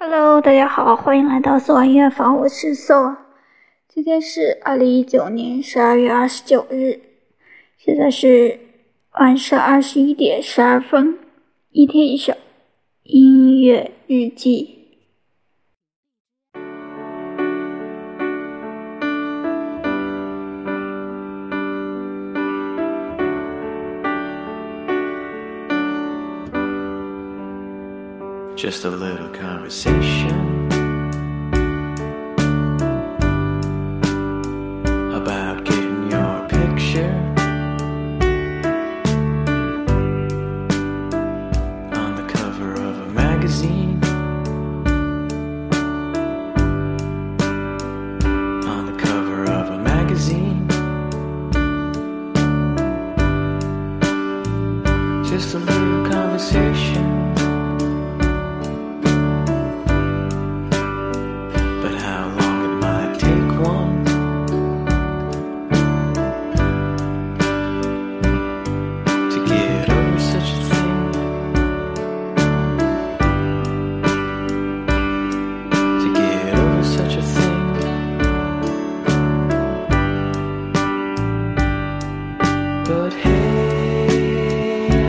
Hello，大家好，欢迎来到索音乐房，我是索。今天是二零一九年十二月二十九日，现在是晚上二十一点十二分。一天一首音乐日记。Just a little conversation about getting your picture on the cover of a magazine. On the cover of a magazine. Just a little conversation.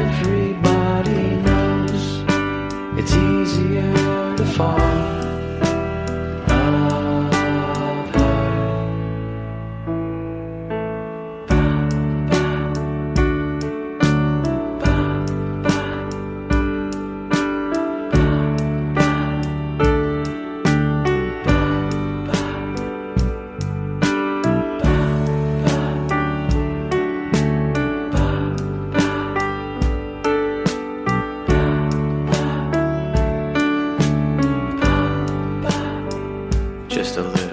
Everybody knows it's easier to fall. A little